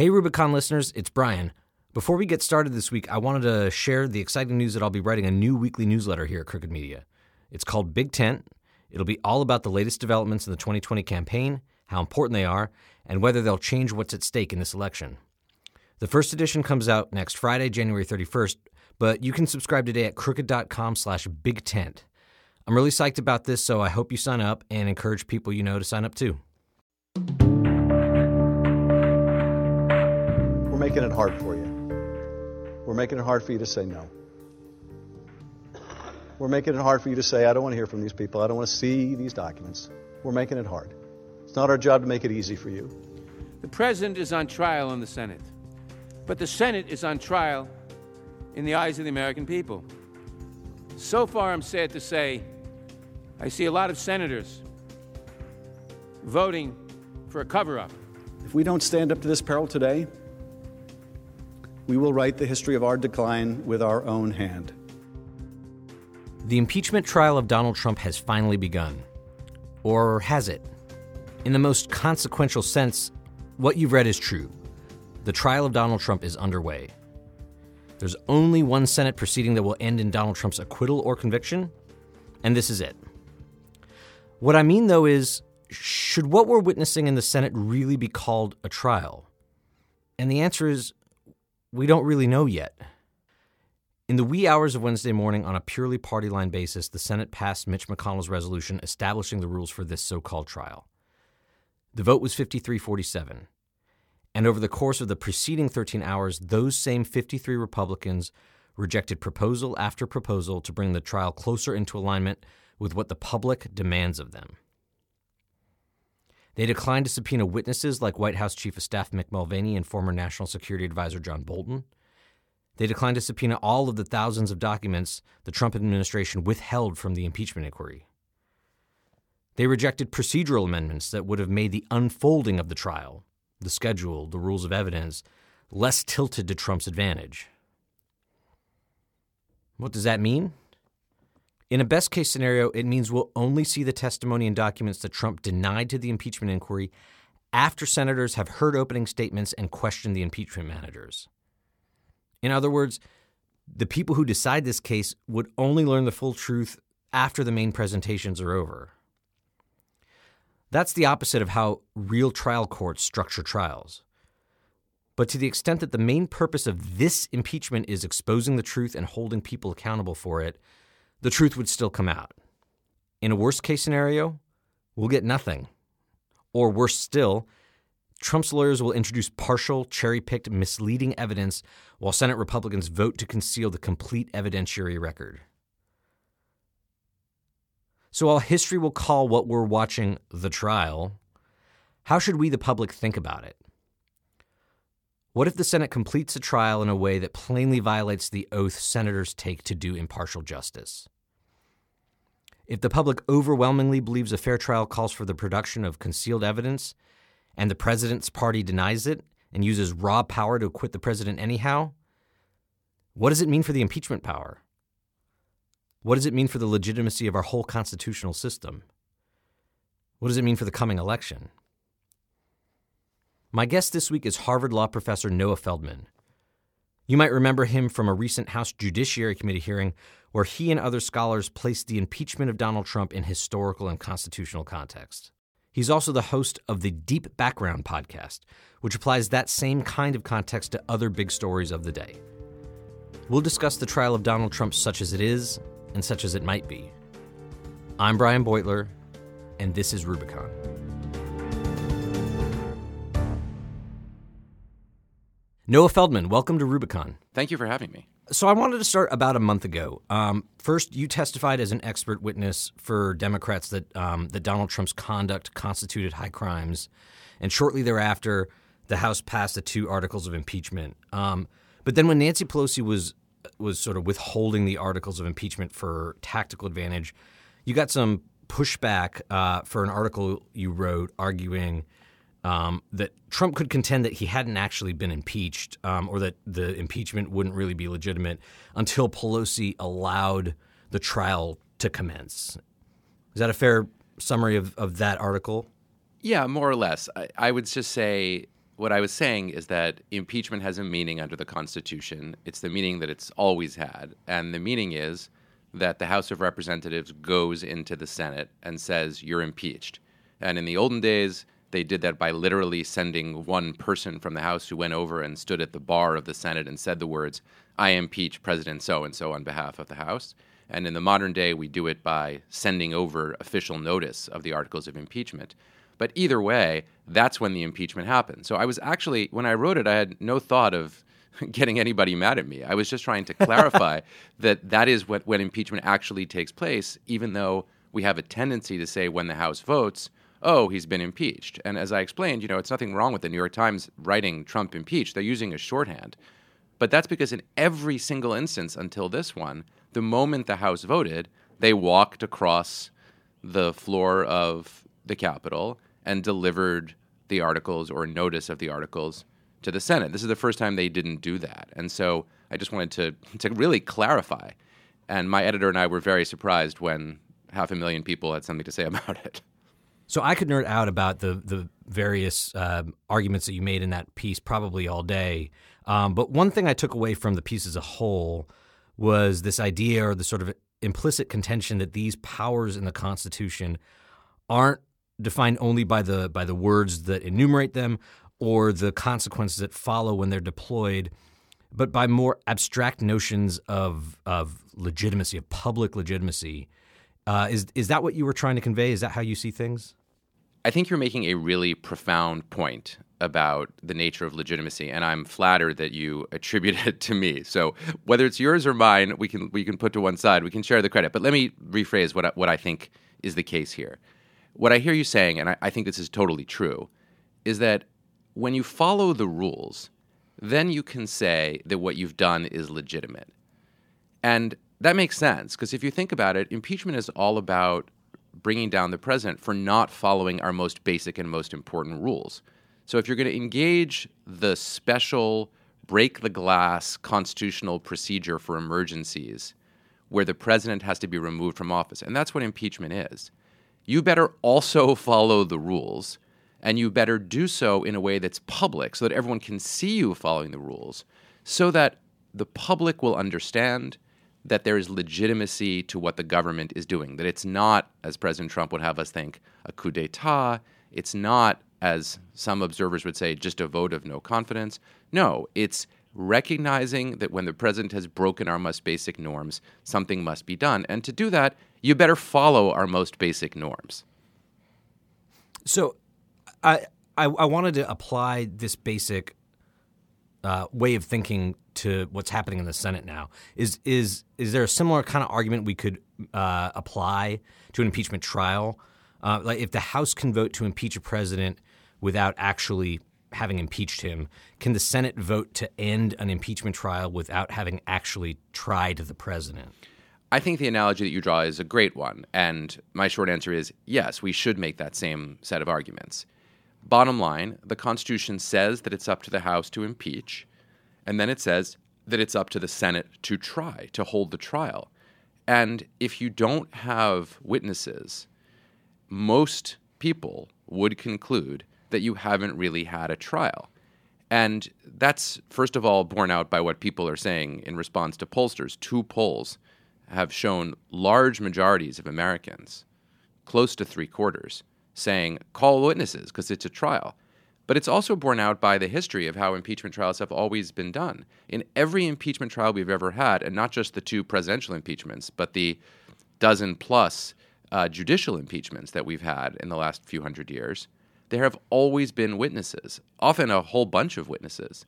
Hey, Rubicon listeners, it's Brian. Before we get started this week, I wanted to share the exciting news that I'll be writing a new weekly newsletter here at Crooked Media. It's called Big Tent. It'll be all about the latest developments in the 2020 campaign, how important they are, and whether they'll change what's at stake in this election. The first edition comes out next Friday, January 31st, but you can subscribe today at crooked.com slash big tent. I'm really psyched about this, so I hope you sign up and encourage people you know to sign up too. Making it hard for you. We're making it hard for you to say no. We're making it hard for you to say, I don't want to hear from these people. I don't want to see these documents. We're making it hard. It's not our job to make it easy for you. The president is on trial in the Senate, but the Senate is on trial in the eyes of the American people. So far, I'm sad to say, I see a lot of senators voting for a cover up. If we don't stand up to this peril today, we will write the history of our decline with our own hand. The impeachment trial of Donald Trump has finally begun. Or has it? In the most consequential sense, what you've read is true. The trial of Donald Trump is underway. There's only one Senate proceeding that will end in Donald Trump's acquittal or conviction, and this is it. What I mean, though, is should what we're witnessing in the Senate really be called a trial? And the answer is we don't really know yet. In the wee hours of Wednesday morning, on a purely party line basis, the Senate passed Mitch McConnell's resolution establishing the rules for this so called trial. The vote was 53 47. And over the course of the preceding 13 hours, those same 53 Republicans rejected proposal after proposal to bring the trial closer into alignment with what the public demands of them. They declined to subpoena witnesses like White House Chief of Staff Mick Mulvaney and former National Security Advisor John Bolton. They declined to subpoena all of the thousands of documents the Trump administration withheld from the impeachment inquiry. They rejected procedural amendments that would have made the unfolding of the trial, the schedule, the rules of evidence, less tilted to Trump's advantage. What does that mean? In a best case scenario, it means we'll only see the testimony and documents that Trump denied to the impeachment inquiry after senators have heard opening statements and questioned the impeachment managers. In other words, the people who decide this case would only learn the full truth after the main presentations are over. That's the opposite of how real trial courts structure trials. But to the extent that the main purpose of this impeachment is exposing the truth and holding people accountable for it, the truth would still come out. In a worst case scenario, we'll get nothing. Or worse still, Trump's lawyers will introduce partial, cherry picked, misleading evidence while Senate Republicans vote to conceal the complete evidentiary record. So while history will call what we're watching the trial, how should we, the public, think about it? What if the Senate completes a trial in a way that plainly violates the oath senators take to do impartial justice? If the public overwhelmingly believes a fair trial calls for the production of concealed evidence, and the president's party denies it and uses raw power to acquit the president anyhow, what does it mean for the impeachment power? What does it mean for the legitimacy of our whole constitutional system? What does it mean for the coming election? My guest this week is Harvard Law professor Noah Feldman. You might remember him from a recent House Judiciary Committee hearing where he and other scholars placed the impeachment of Donald Trump in historical and constitutional context. He's also the host of the Deep Background podcast, which applies that same kind of context to other big stories of the day. We'll discuss the trial of Donald Trump such as it is and such as it might be. I'm Brian Beutler, and this is Rubicon. Noah Feldman, welcome to Rubicon. Thank you for having me. So I wanted to start about a month ago. Um, first, you testified as an expert witness for Democrats that um, that Donald Trump's conduct constituted high crimes, and shortly thereafter, the House passed the two articles of impeachment. Um, but then, when Nancy Pelosi was was sort of withholding the articles of impeachment for tactical advantage, you got some pushback uh, for an article you wrote arguing um, that Trump could contend that he hadn't actually been impeached um, or that the impeachment wouldn't really be legitimate until Pelosi allowed the trial to commence. Is that a fair summary of, of that article? Yeah, more or less. I, I would just say what I was saying is that impeachment has a meaning under the Constitution. It's the meaning that it's always had. And the meaning is that the House of Representatives goes into the Senate and says, You're impeached. And in the olden days, they did that by literally sending one person from the House who went over and stood at the bar of the Senate and said the words, I impeach President so and so on behalf of the House. And in the modern day, we do it by sending over official notice of the articles of impeachment. But either way, that's when the impeachment happened. So I was actually, when I wrote it, I had no thought of getting anybody mad at me. I was just trying to clarify that that is what when impeachment actually takes place, even though we have a tendency to say when the House votes, oh, he's been impeached. And as I explained, you know, it's nothing wrong with the New York Times writing Trump impeached. They're using a shorthand. But that's because in every single instance until this one, the moment the House voted, they walked across the floor of the Capitol and delivered the articles or notice of the articles to the Senate. This is the first time they didn't do that. And so I just wanted to, to really clarify. And my editor and I were very surprised when half a million people had something to say about it. So I could nerd out about the the various uh, arguments that you made in that piece probably all day. Um, but one thing I took away from the piece as a whole was this idea or the sort of implicit contention that these powers in the Constitution aren't defined only by the by the words that enumerate them or the consequences that follow when they're deployed, but by more abstract notions of of legitimacy, of public legitimacy. Uh, is is that what you were trying to convey? Is that how you see things? I think you're making a really profound point about the nature of legitimacy, and I'm flattered that you attribute it to me. So whether it's yours or mine, we can we can put to one side. We can share the credit. But let me rephrase what I, what I think is the case here. What I hear you saying, and I, I think this is totally true, is that when you follow the rules, then you can say that what you've done is legitimate. And that makes sense because if you think about it, impeachment is all about bringing down the president for not following our most basic and most important rules. So if you're going to engage the special break the glass constitutional procedure for emergencies where the president has to be removed from office, and that's what impeachment is, you better also follow the rules and you better do so in a way that's public so that everyone can see you following the rules so that the public will understand that there is legitimacy to what the government is doing, that it's not, as President Trump would have us think, a coup d'etat. It's not, as some observers would say, just a vote of no confidence. No, it's recognizing that when the president has broken our most basic norms, something must be done. And to do that, you better follow our most basic norms. So I, I, I wanted to apply this basic uh, way of thinking to what's happening in the Senate now. Is is is there a similar kind of argument we could uh, apply to an impeachment trial? Uh, like if the House can vote to impeach a president without actually having impeached him, can the Senate vote to end an impeachment trial without having actually tried the president? I think the analogy that you draw is a great one. And my short answer is yes, we should make that same set of arguments. Bottom line, the Constitution says that it's up to the House to impeach, and then it says that it's up to the Senate to try, to hold the trial. And if you don't have witnesses, most people would conclude that you haven't really had a trial. And that's, first of all, borne out by what people are saying in response to pollsters. Two polls have shown large majorities of Americans, close to three quarters, saying, call witnesses because it's a trial. But it's also borne out by the history of how impeachment trials have always been done. In every impeachment trial we've ever had, and not just the two presidential impeachments, but the dozen plus uh, judicial impeachments that we've had in the last few hundred years, there have always been witnesses, often a whole bunch of witnesses.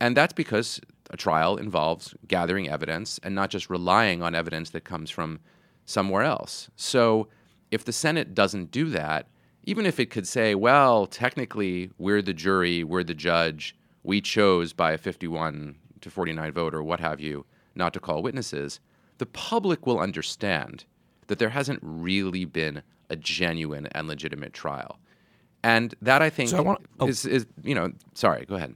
And that's because a trial involves gathering evidence and not just relying on evidence that comes from somewhere else. So if the Senate doesn't do that, even if it could say, well, technically, we're the jury, we're the judge, we chose by a 51 to 49 vote or what have you not to call witnesses, the public will understand that there hasn't really been a genuine and legitimate trial. And that I think so I want, oh. is, is, you know, sorry, go ahead.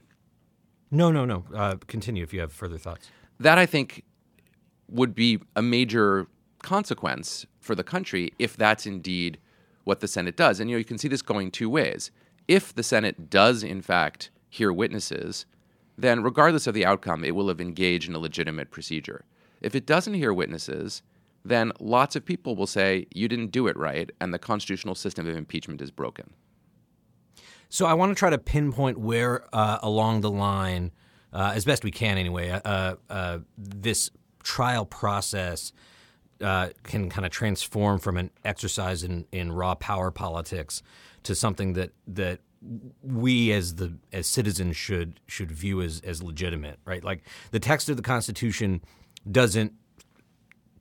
No, no, no. Uh, continue if you have further thoughts. That I think would be a major consequence for the country if that's indeed what the Senate does. And you know, you can see this going two ways. If the Senate does in fact hear witnesses, then regardless of the outcome, it will have engaged in a legitimate procedure. If it doesn't hear witnesses, then lots of people will say you didn't do it right and the constitutional system of impeachment is broken. So I want to try to pinpoint where uh, along the line, uh, as best we can anyway, uh, uh this trial process uh, can kind of transform from an exercise in, in raw power politics to something that that we as the as citizens should should view as as legitimate, right? Like the text of the Constitution doesn't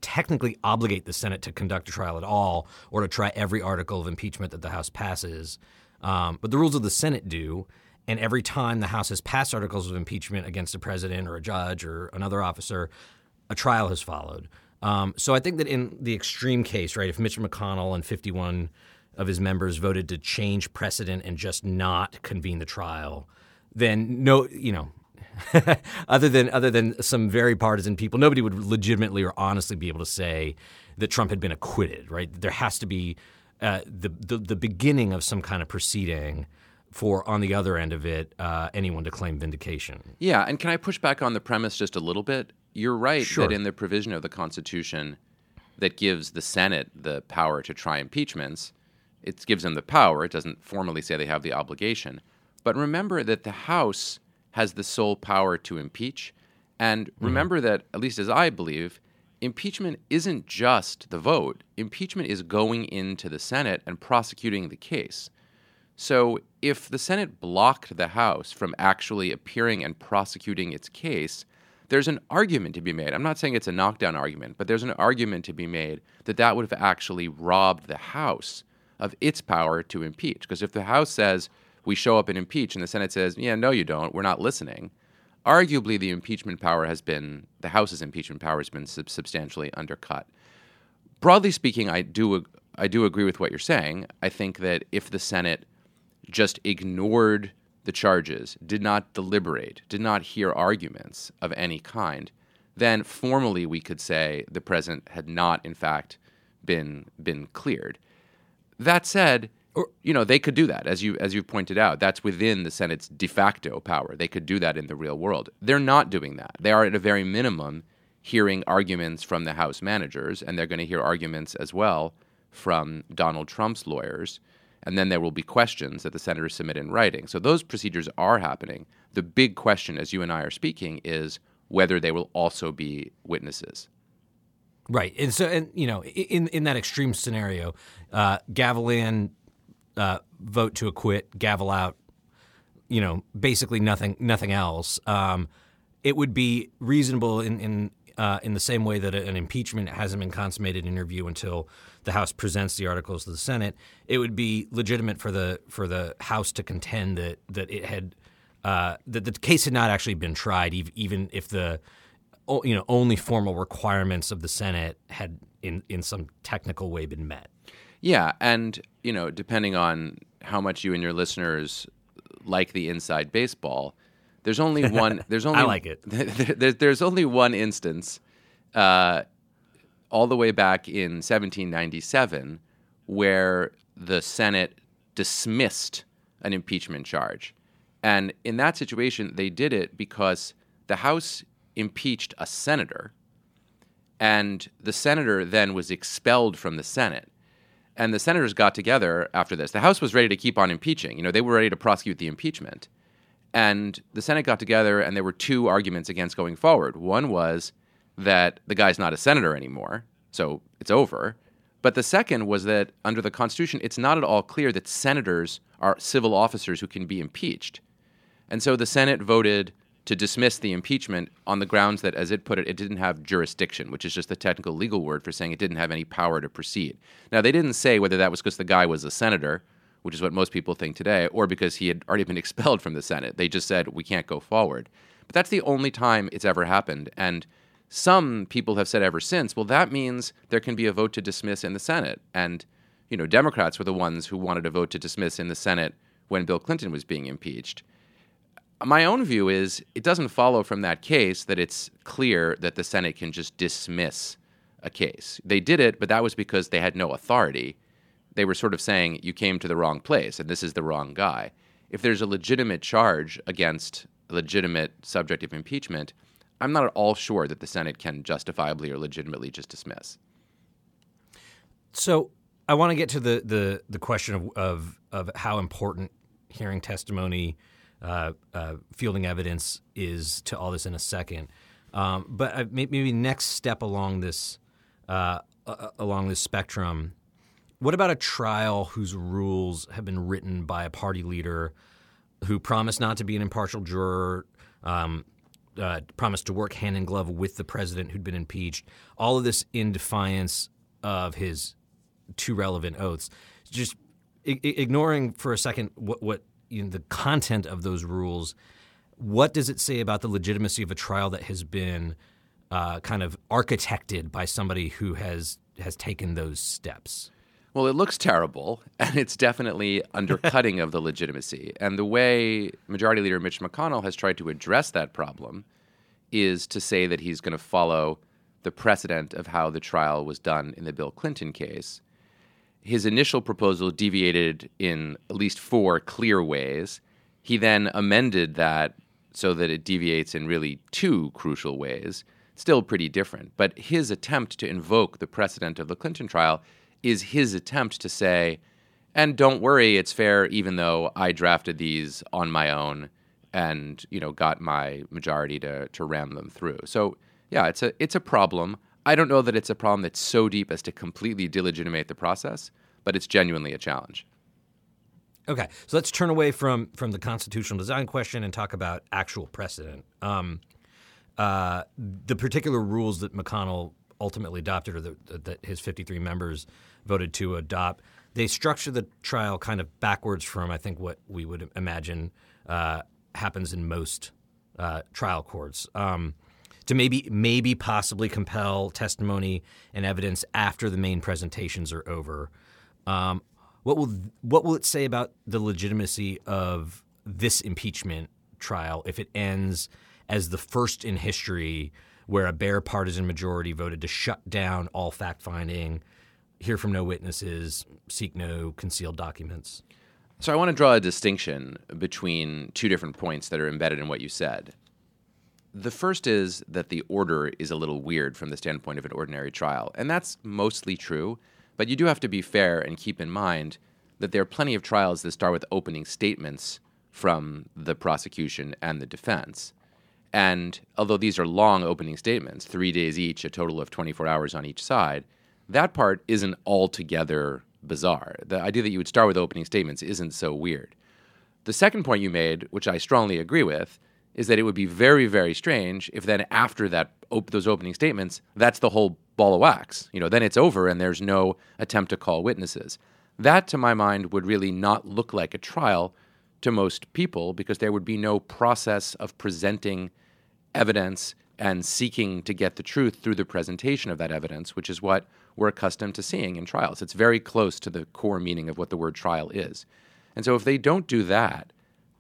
technically obligate the Senate to conduct a trial at all or to try every article of impeachment that the House passes. Um, but the rules of the Senate do. And every time the House has passed articles of impeachment against a president or a judge or another officer, a trial has followed. Um, so I think that in the extreme case, right, if Mitch McConnell and 51 of his members voted to change precedent and just not convene the trial, then no, you know, other than other than some very partisan people, nobody would legitimately or honestly be able to say that Trump had been acquitted. Right? There has to be uh, the, the, the beginning of some kind of proceeding for on the other end of it uh, anyone to claim vindication. Yeah, and can I push back on the premise just a little bit? You're right sure. that in the provision of the Constitution that gives the Senate the power to try impeachments, it gives them the power. It doesn't formally say they have the obligation. But remember that the House has the sole power to impeach. And mm-hmm. remember mm-hmm. that, at least as I believe, impeachment isn't just the vote. Impeachment is going into the Senate and prosecuting the case. So if the Senate blocked the House from actually appearing and prosecuting its case, there's an argument to be made. I'm not saying it's a knockdown argument, but there's an argument to be made that that would have actually robbed the House of its power to impeach. Because if the House says, we show up and impeach, and the Senate says, yeah, no, you don't, we're not listening, arguably the impeachment power has been, the House's impeachment power has been sub- substantially undercut. Broadly speaking, I do, I do agree with what you're saying. I think that if the Senate just ignored the charges, did not deliberate, did not hear arguments of any kind, then formally we could say the president had not, in fact, been been cleared. That said, or, you know, they could do that, as you as you pointed out. That's within the Senate's de facto power. They could do that in the real world. They're not doing that. They are at a very minimum hearing arguments from the House managers, and they're going to hear arguments as well from Donald Trump's lawyers. And then there will be questions that the senators submit in writing. So those procedures are happening. The big question, as you and I are speaking, is whether they will also be witnesses. Right, and so, and you know, in in that extreme scenario, uh, gavel in, uh, vote to acquit, gavel out, you know, basically nothing, nothing else. Um, it would be reasonable in in uh, in the same way that an impeachment hasn't been consummated in interview until the House presents the articles to the Senate. It would be legitimate for the for the House to contend that that it had uh, that the case had not actually been tried, even if the you know only formal requirements of the Senate had in in some technical way been met. Yeah, and you know, depending on how much you and your listeners like the inside baseball, there's only one. There's only I like it. There, there's only one instance, uh, all the way back in 1797, where the Senate dismissed an impeachment charge, and in that situation, they did it because the House impeached a senator, and the senator then was expelled from the Senate and the senators got together after this. The House was ready to keep on impeaching. You know, they were ready to prosecute the impeachment. And the Senate got together, and there were two arguments against going forward. One was that the guy's not a senator anymore, so it's over. But the second was that under the Constitution, it's not at all clear that senators are civil officers who can be impeached. And so the Senate voted to dismiss the impeachment on the grounds that, as it put it, it didn't have jurisdiction, which is just the technical legal word for saying it didn't have any power to proceed. Now, they didn't say whether that was because the guy was a senator, which is what most people think today, or because he had already been expelled from the Senate. They just said, we can't go forward. But that's the only time it's ever happened. And some people have said ever since, well, that means there can be a vote to dismiss in the Senate. And, you know, Democrats were the ones who wanted a vote to dismiss in the Senate when Bill Clinton was being impeached my own view is it doesn't follow from that case that it's clear that the Senate can just dismiss a case. They did it, but that was because they had no authority. They were sort of saying, you came to the wrong place and this is the wrong guy. if there's a legitimate charge against a legitimate subject of impeachment, I'm not at all sure that the Senate can justifiably or legitimately just dismiss. So I want to get to the the, the question of, of, of how important hearing testimony, uh, uh, fielding evidence is to all this in a second. Um, but uh, maybe next step along this uh, along this spectrum, what about a trial whose rules have been written by a party leader who promised not to be an impartial juror, um, uh, promised to work hand in glove with the president who'd been impeached? All of this in defiance of his two relevant oaths. Just I- ignoring for a second what, what you know, the content of those rules, what does it say about the legitimacy of a trial that has been uh, kind of architected by somebody who has has taken those steps? Well, it looks terrible, and it's definitely undercutting of the legitimacy. And the way Majority Leader Mitch McConnell has tried to address that problem is to say that he's going to follow the precedent of how the trial was done in the Bill Clinton case, his initial proposal deviated in at least four clear ways. He then amended that so that it deviates in really two crucial ways, still pretty different. But his attempt to invoke the precedent of the Clinton trial is his attempt to say, and don't worry, it's fair, even though I drafted these on my own and you know got my majority to to ram them through. So yeah, it's a it's a problem. I don't know that it's a problem that's so deep as to completely delegitimate the process, but it's genuinely a challenge. Okay, so let's turn away from from the constitutional design question and talk about actual precedent. Um, uh, the particular rules that McConnell ultimately adopted, or the, that his 53 members voted to adopt, they structure the trial kind of backwards from, I think, what we would imagine uh, happens in most uh, trial courts. Um, to maybe maybe possibly compel testimony and evidence after the main presentations are over. Um, what will what will it say about the legitimacy of this impeachment trial if it ends as the first in history where a bare partisan majority voted to shut down all fact finding, hear from no witnesses, seek no concealed documents? So I want to draw a distinction between two different points that are embedded in what you said. The first is that the order is a little weird from the standpoint of an ordinary trial, and that's mostly true, but you do have to be fair and keep in mind that there are plenty of trials that start with opening statements from the prosecution and the defense. And although these are long opening statements, three days each, a total of 24 hours on each side, that part isn't altogether bizarre. The idea that you would start with opening statements isn't so weird. The second point you made, which I strongly agree with, is that it would be very, very strange if then after that op- those opening statements, that's the whole ball of wax. You know, then it's over and there's no attempt to call witnesses. That, to my mind, would really not look like a trial to most people because there would be no process of presenting evidence and seeking to get the truth through the presentation of that evidence, which is what we're accustomed to seeing in trials. It's very close to the core meaning of what the word trial is. And so if they don't do that,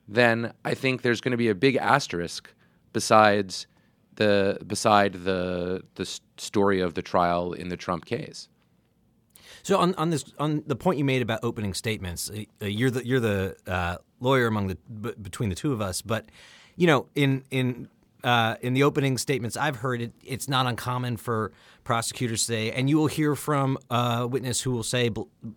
then I think there's going to be a big asterisk besides the beside the the story of the trial in the Trump case. So on, on this on the point you made about opening statements, uh, you're the you're the uh, lawyer among the b- between the two of us, but you know in in uh, in the opening statements I've heard, it, it's not uncommon for prosecutors to say, and you will hear from a witness who will say,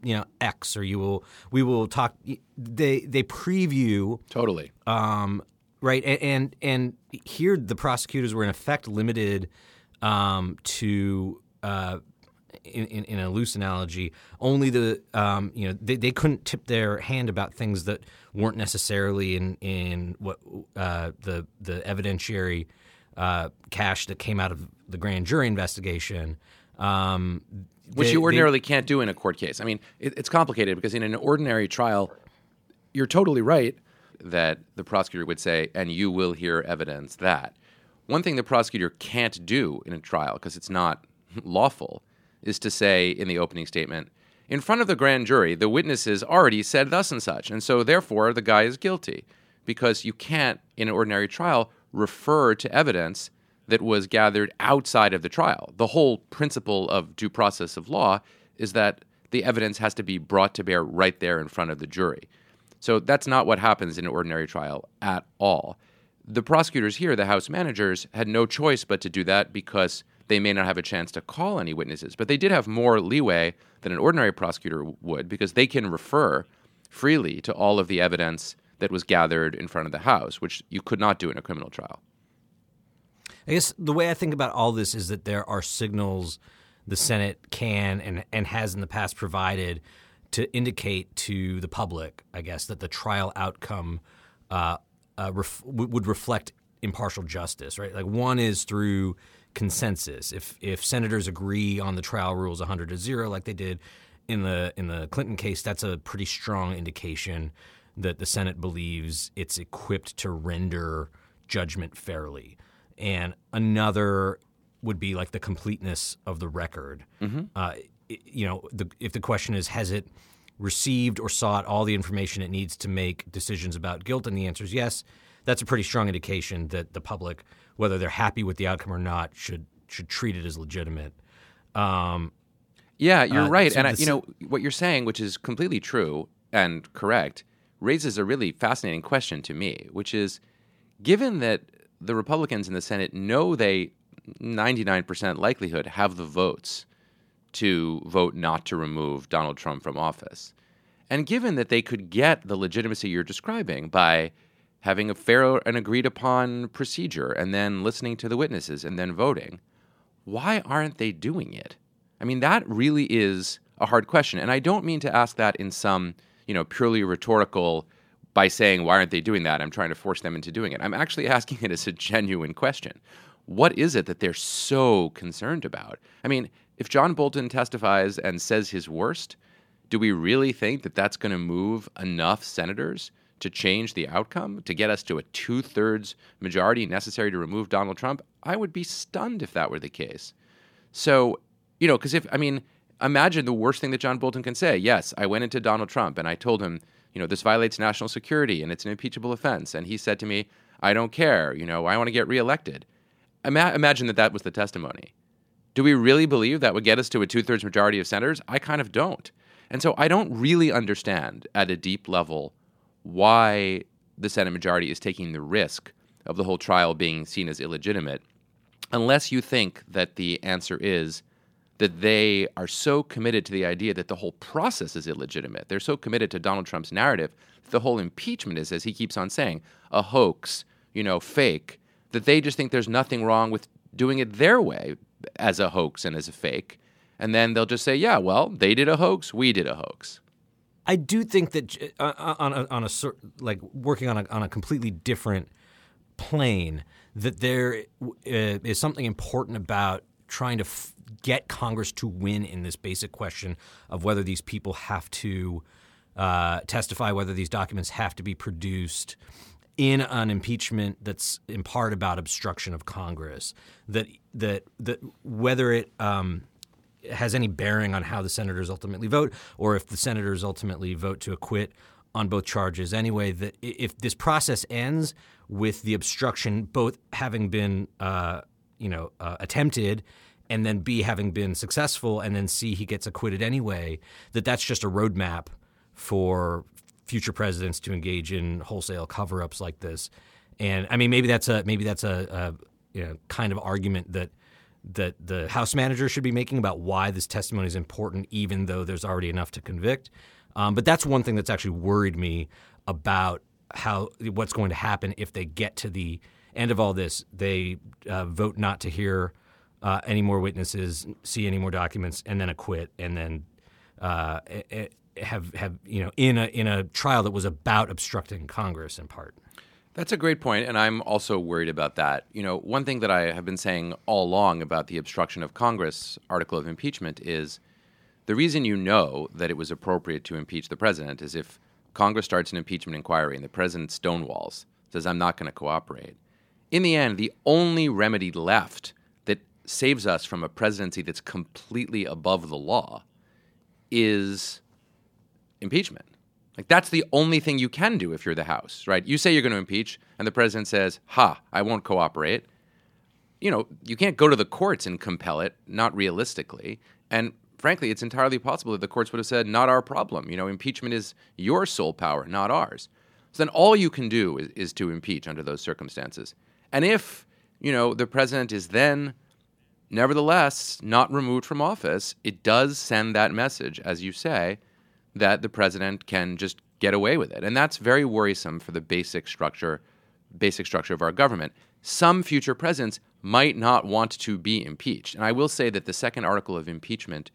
you know, X, or you will, we will talk. They they preview totally, um, right? And, and, and here the prosecutors were in effect limited um, to. Uh, in, in, in, a loose analogy, only the um, you know they, they couldn't tip their hand about things that weren't necessarily in in what uh, the the evidentiary uh, cache that came out of the grand jury investigation. Um, Which they, you ordinarily they, can't do in a court case. I mean, it, it's complicated because in an ordinary trial, you're totally right that the prosecutor would say, and you will hear evidence that. One thing the prosecutor can't do in a trial, because it's not lawful, is to say in the opening statement, in front of the grand jury, the witnesses already said thus and such, and so therefore the guy is guilty. Because you can't, in an ordinary trial, refer to evidence that was gathered outside of the trial. The whole principle of due process of law is that the evidence has to be brought to bear right there in front of the jury. So that's not what happens in an ordinary trial at all. The prosecutors here, the House managers, had no choice but to do that because they may not have a chance to call any witnesses. But they did have more leeway than an ordinary prosecutor would because they can refer freely to all of the evidence that was gathered in front of the House, which you could not do in a criminal trial. I guess the way I think about all this is that there are signals the Senate can and, and has in the past provided to indicate to the public, I guess, that the trial outcome uh, uh, ref- would reflect impartial justice, right? Like one is through consensus. If if senators agree on the trial rules 100 to 0 like they did in the in the Clinton case, that's a pretty strong indication that the Senate believes it's equipped to render judgment fairly. And another would be like the completeness of the record. Mm-hmm. Uh, you know, the, if the question is, has it received or sought all the information it needs to make decisions about guilt, and the answer is yes, that's a pretty strong indication that the public, whether they're happy with the outcome or not, should should treat it as legitimate. Um, yeah, you're uh, right, so and I, you know what you're saying, which is completely true and correct, raises a really fascinating question to me, which is, given that the Republicans in the Senate know they 99% likelihood have the votes to vote not to remove Donald Trump from office. And given that they could get the legitimacy you're describing by having a fair and agreed upon procedure and then listening to the witnesses and then voting, why aren't they doing it? I mean, that really is a hard question. And I don't mean to ask that in some, you know, purely rhetorical by saying, why aren't they doing that? I'm trying to force them into doing it. I'm actually asking it as a genuine question. What is it that they're so concerned about? I mean, if John Bolton testifies and says his worst, do we really think that that's going to move enough senators to change the outcome, to get us to a two thirds majority necessary to remove Donald Trump, I would be stunned if that were the case. So, you know, because if, I mean, imagine the worst thing that John Bolton can say. Yes, I went into Donald Trump and I told him, you know, this violates national security and it's an impeachable offense. And he said to me, I don't care, you know, I want to get reelected. Ima- imagine that that was the testimony. Do we really believe that would get us to a two thirds majority of senators? I kind of don't. And so I don't really understand at a deep level why the Senate majority is taking the risk of the whole trial being seen as illegitimate, unless you think that the answer is that they are so committed to the idea that the whole process is illegitimate. They're so committed to Donald Trump's narrative that the whole impeachment is, as he keeps on saying, a hoax, you know, fake, that they just think there's nothing wrong with doing it their way as a hoax and as a fake. And then they'll just say, yeah, well, they did a hoax, we did a hoax. I do think that uh, uh, on a, on a like working on a on a completely different plane that there uh, is something important about trying to f- get Congress to win in this basic question of whether these people have to uh, testify, whether these documents have to be produced in an impeachment that's in part about obstruction of Congress. That that that whether it um, has any bearing on how the senators ultimately vote, or if the senators ultimately vote to acquit on both charges. Anyway, that if this process ends with the obstruction both having been, uh, you know, uh, attempted, and then B having been successful, and then C he gets acquitted anyway, that that's just a roadmap for future presidents to engage in wholesale cover-ups like this. And I mean, maybe that's a maybe that's a, a you know, kind of argument that that the House manager should be making about why this testimony is important, even though there's already enough to convict. Um, but that's one thing that's actually worried me about how what's going to happen if they get to the end of all this. They uh, vote not to hear uh, any more witnesses, see any more documents, and then acquit, and then uh, have have you know in a in a trial that was about obstructing Congress in part. That's a great point, and I'm also worried about that. You know, one thing that I have been saying all along about the obstruction of Congress article of impeachment is the reason you know that it was appropriate to impeach the president is if Congress starts an impeachment inquiry and the president stonewalls, says, I'm not going to cooperate. In the end, the only remedy left that saves us from a presidency that's completely above the law is impeachment. Like that's the only thing you can do if you're the House, right? You say you're going to impeach, and the president says, "Ha, I won't cooperate." You know, you can't go to the courts and compel it, not realistically. And frankly, it's entirely possible that the courts would have said, not our problem. You know, impeachment is your sole power, not ours. So then all you can do is, is to impeach under those circumstances. And if, you know, the president is then nevertheless not removed from office, it does send that message, as you say, that the president can just get away with it. And that's very worrisome for the basic structure basic structure of our government. Some future presidents might not want to be impeached. And I will say that the second article of impeachment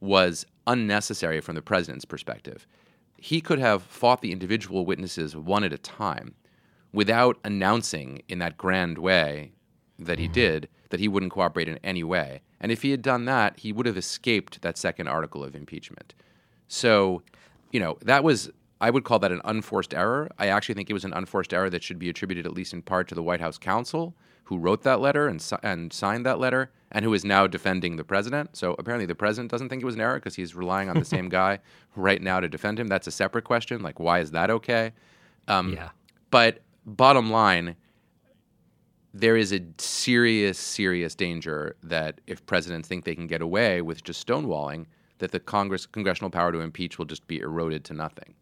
was unnecessary from the president's perspective. He could have fought the individual witnesses one at a time without announcing in that grand way that he did that he wouldn't cooperate in any way. And if he had done that, he would have escaped that second article of impeachment. So, you know, that was I would call that an unforced error. I actually think it was an unforced error that should be attributed, at least in part, to the White House counsel who wrote that letter and, and signed that letter and who is now defending the president. So apparently the president doesn't think it was an error because he's relying on the same guy right now to defend him. That's a separate question. Like, why is that okay? Um, yeah. But bottom line, there is a serious, serious danger that if presidents think they can get away with just stonewalling, that the Congress congressional power to impeach will just be eroded to nothing.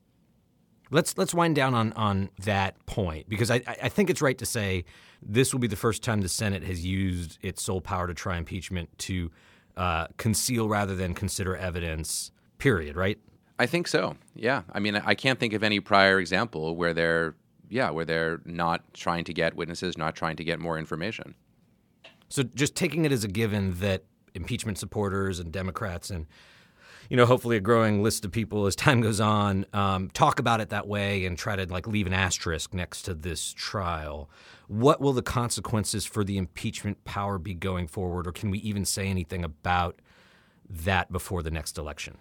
Let's let's wind down on on that point because I I think it's right to say this will be the first time the Senate has used its sole power to try impeachment to uh, conceal rather than consider evidence. Period. Right. I think so. Yeah. I mean, I can't think of any prior example where they're yeah where they're not trying to get witnesses, not trying to get more information. So just taking it as a given that impeachment supporters and Democrats and you know, hopefully a growing list of people as time goes on um, talk about it that way and try to like leave an asterisk next to this trial. What will the consequences for the impeachment power be going forward, or can we even say anything about that before the next election?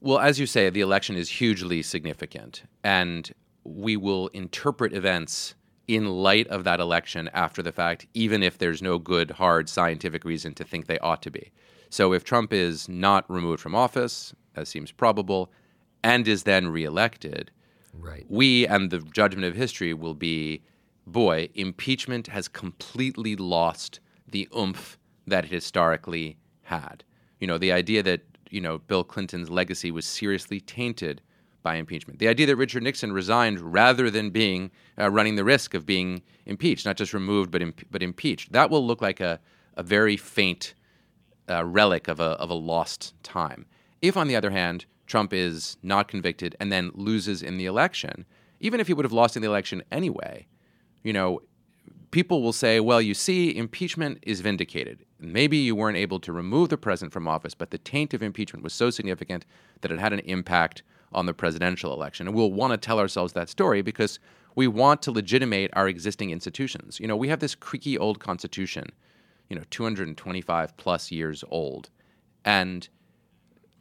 Well, as you say, the election is hugely significant, and we will interpret events in light of that election after the fact, even if there's no good, hard scientific reason to think they ought to be. So if Trump is not removed from office, as seems probable, and is then reelected, right. we and the judgment of history will be boy, impeachment has completely lost the oomph that it historically had. You know, the idea that, you know, Bill Clinton's legacy was seriously tainted by impeachment. The idea that Richard Nixon resigned rather than being uh, running the risk of being impeached, not just removed but imp- but impeached. That will look like a, a very faint uh, relic of a, of a lost time. If, on the other hand, Trump is not convicted and then loses in the election, even if he would have lost in the election anyway, you know, people will say, well, you see, impeachment is vindicated. Maybe you weren't able to remove the president from office, but the taint of impeachment was so significant that it had an impact on the presidential election. And we'll want to tell ourselves that story because we want to legitimate our existing institutions. You know, we have this creaky old constitution you know 225 plus years old. And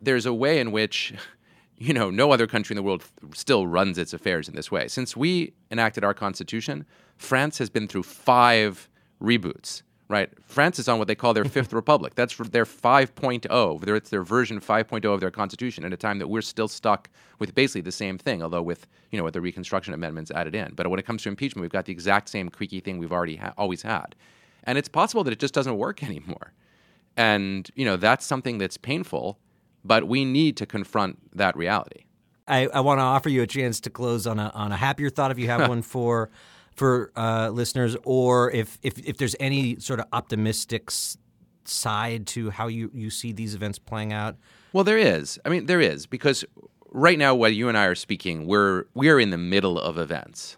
there's a way in which you know no other country in the world still runs its affairs in this way. Since we enacted our constitution france has been through five reboots right? France is on what they call their fifth republic. That's their 5.0 it's their version 5.0 of their constitution at a time that we're still stuck with basically the same thing although with you know with the reconstruction amendments added in. But when it comes to impeachment we've got the exact same creaky thing we've already ha- always had and it's possible that it just doesn't work anymore. And, you know, that's something that's painful, but we need to confront that reality. I, I want to offer you a chance to close on a, on a happier thought if you have one for for uh, listeners, or if, if, if there's any sort of optimistic side to how you, you see these events playing out. Well, there is. I mean, there is because right now, while you and I are speaking, we're we're in the middle of events,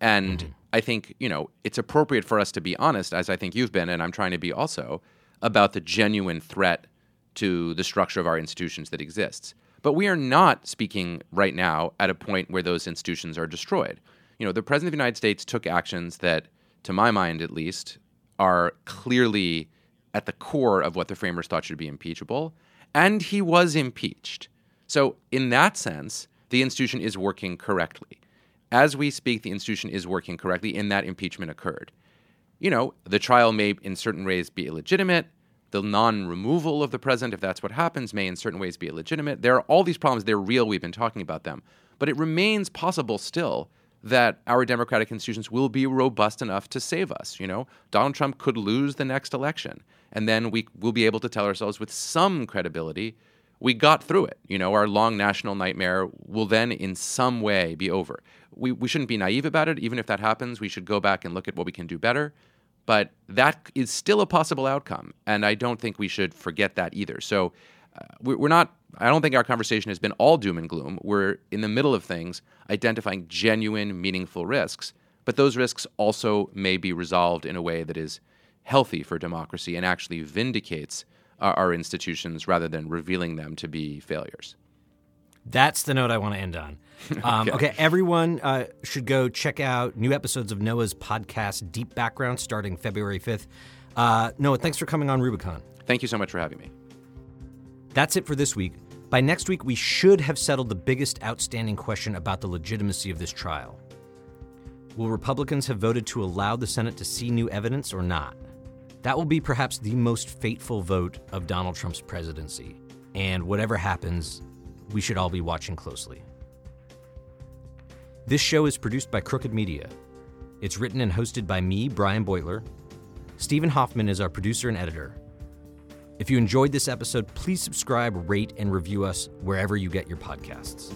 and mm-hmm. I think, you know, it's appropriate for us to be honest, as I think you've been, and I'm trying to be also, about the genuine threat to the structure of our institutions that exists. But we are not speaking right now at a point where those institutions are destroyed. You know, the President of the United States took actions that, to my mind at least, are clearly at the core of what the framers thought should be impeachable, and he was impeached. So, in that sense, the institution is working correctly as we speak, the institution is working correctly in that impeachment occurred. You know, the trial may in certain ways be illegitimate. The non removal of the president, if that's what happens, may in certain ways be illegitimate. There are all these problems. They're real. We've been talking about them. But it remains possible still that our democratic institutions will be robust enough to save us. You know, Donald Trump could lose the next election, and then we will be able to tell ourselves with some credibility we got through it. You know, our long national nightmare will then in some way be over. We, we shouldn't be naive about it. Even if that happens, we should go back and look at what we can do better. But that is still a possible outcome. And I don't think we should forget that either. So uh, we're not, I don't think our conversation has been all doom and gloom. We're in the middle of things, identifying genuine, meaningful risks. But those risks also may be resolved in a way that is healthy for democracy and actually vindicates our, institutions rather than revealing them to be failures. That's the note I want to end on. Um, okay. okay. everyone uh, should go check out new episodes of Noah's podcast, Deep Background, starting February 5th. Uh, Noah, thanks for coming on Rubicon. Thank you so much for having me. That's it for this week. By next week, we should have settled the biggest outstanding question about the legitimacy of this trial. Will Republicans have voted to allow the Senate to see new evidence or not? That will be perhaps the most fateful vote of Donald Trump's presidency. And whatever happens, we should all be watching closely. This show is produced by Crooked Media. It's written and hosted by me, Brian Beutler. Stephen Hoffman is our producer and editor. If you enjoyed this episode, please subscribe, rate, and review us wherever you get your podcasts.